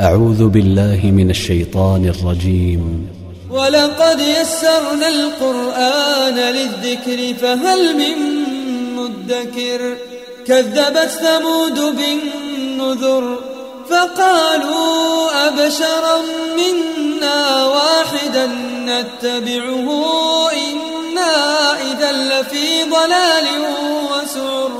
أعوذ بالله من الشيطان الرجيم. ولقد يسرنا القرآن للذكر فهل من مدكر؟ كذبت ثمود بالنذر فقالوا أبشرا منا واحدا نتبعه إنا إذا لفي ضلال وسعر.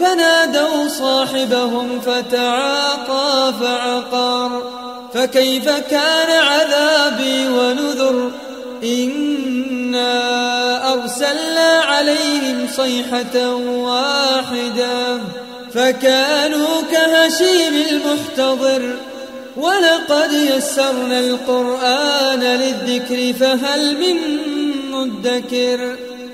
فنادوا صاحبهم فتعاطى فعقر فكيف كان عذابي ونذر إنا أرسلنا عليهم صيحة واحدة فكانوا كهشيم المحتضر ولقد يسرنا القرآن للذكر فهل من مدكر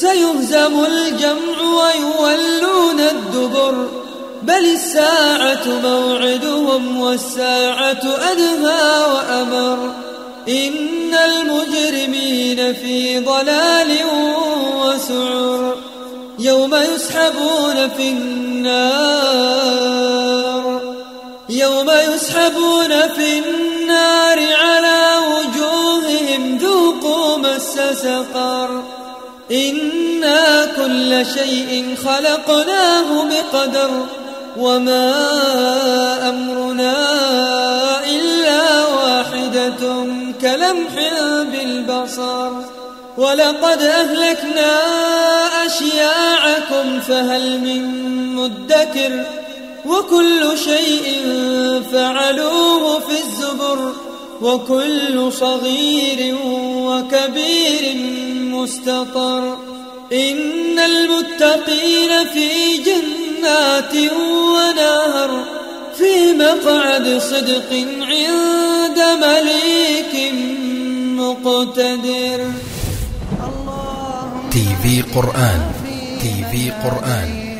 سيهزم الجمع ويولون الدبر بل الساعة موعدهم والساعة أدهى وأمر. إن المجرمين في ضلال وسعر. يوم يسحبون في النار. يوم يسحبون في النار على وجوههم ذوقوا مس سقر. إنا كل شيء خلقناه بقدر وما أمرنا إلا واحدة كلمح بالبصر ولقد أهلكنا أشياعكم فهل من مدكر وكل شيء فعلوه وكل صغير وكبير مستطر. إن المتقين في جنات ونهر في مقعد صدق عند مليك مقتدر. تي في قرآن تي في قرآن.